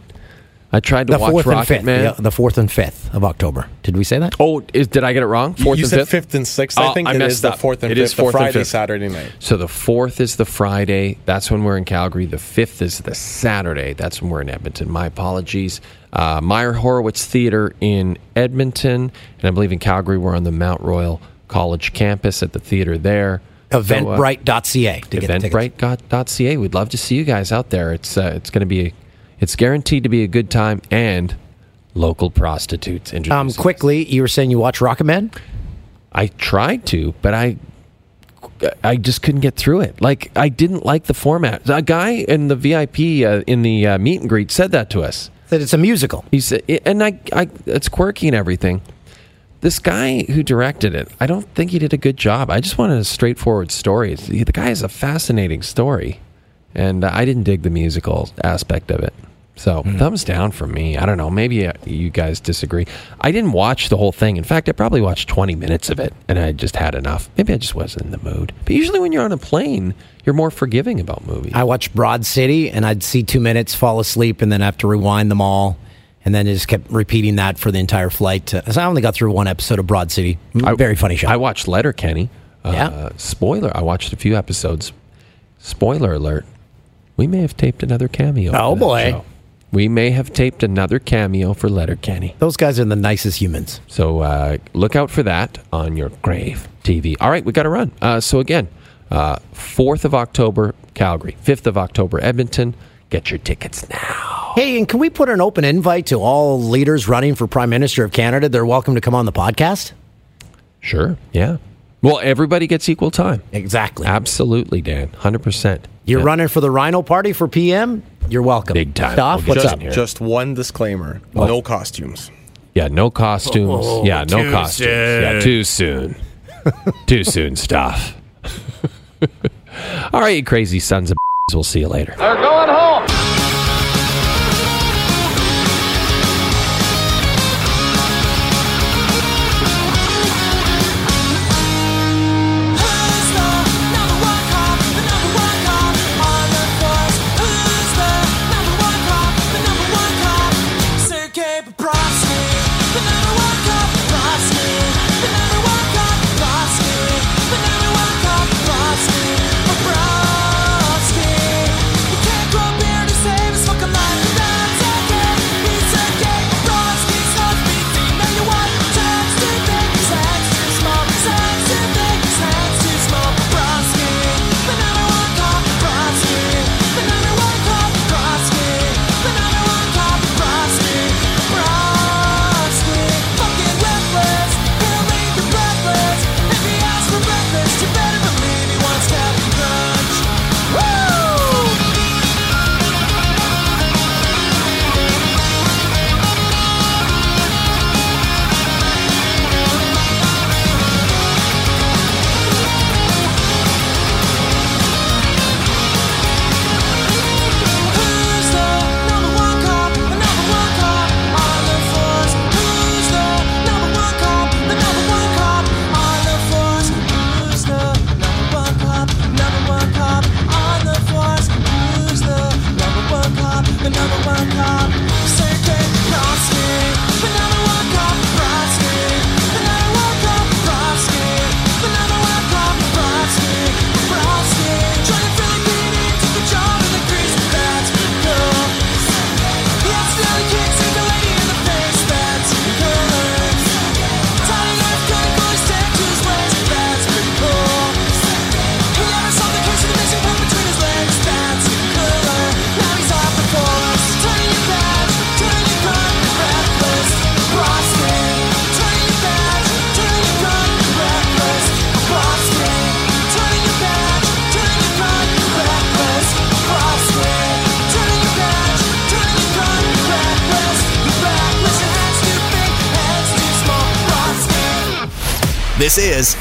I tried to the watch Rocket fifth, Man. yeah, the fourth and fifth of October. Did we say that? Oh, is, did I get it wrong? Fourth you and said fifth? fifth and sixth. Oh, I think I it messed is the fourth and It fifth. is fourth the and Friday, fifth. Saturday night. So the fourth is the Friday. That's when we're in Calgary. The fifth is the Saturday. That's when we're in Edmonton. My apologies. Uh, Myer Horowitz Theater in Edmonton, and I believe in Calgary we're on the Mount Royal College campus at the theater there. So, uh, Eventbrite.ca to get the tickets. eventbrite.ca. We'd love to see you guys out there. It's uh, it's going to be it's guaranteed to be a good time and local prostitutes. Um, quickly, you were saying you watch Rocket Man. I tried to, but I I just couldn't get through it. Like I didn't like the format. A guy in the VIP uh, in the uh, meet and greet said that to us. That it's a musical. He said, and I, I, it's quirky and everything. This guy who directed it, I don't think he did a good job. I just wanted a straightforward story. The guy has a fascinating story, and I didn't dig the musical aspect of it. So thumbs down from me. I don't know. Maybe uh, you guys disagree. I didn't watch the whole thing. In fact, I probably watched 20 minutes of it, and I just had enough. Maybe I just wasn't in the mood. But usually, when you're on a plane, you're more forgiving about movies. I watched Broad City, and I'd see two minutes, fall asleep, and then have to rewind them all. And then just kept repeating that for the entire flight. So I only got through one episode of Broad City. Very funny show. I watched Letterkenny. Uh, Yeah. Spoiler. I watched a few episodes. Spoiler alert. We may have taped another cameo. Oh, boy. show. We may have taped another cameo for Letterkenny. Those guys are the nicest humans. So uh, look out for that on your Crave TV. All right, we got to run. Uh, so again, uh, 4th of October, Calgary. 5th of October, Edmonton. Get your tickets now. Hey, and can we put an open invite to all leaders running for Prime Minister of Canada? They're welcome to come on the podcast. Sure. Yeah. Well, everybody gets equal time. Exactly. Absolutely, Dan. 100%. You're Yeah. running for the Rhino Party for PM? You're welcome. Big time. Stoff, We'll what's get up? here. Just one disclaimer: no costumes. Yeah, no costumes. Oh, yeah, no costumes. soon. Yeah, too soon. too soon stuff. All right, you crazy sons of We'll see you later. They're going home.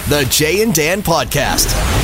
The Jay and Dan Podcast.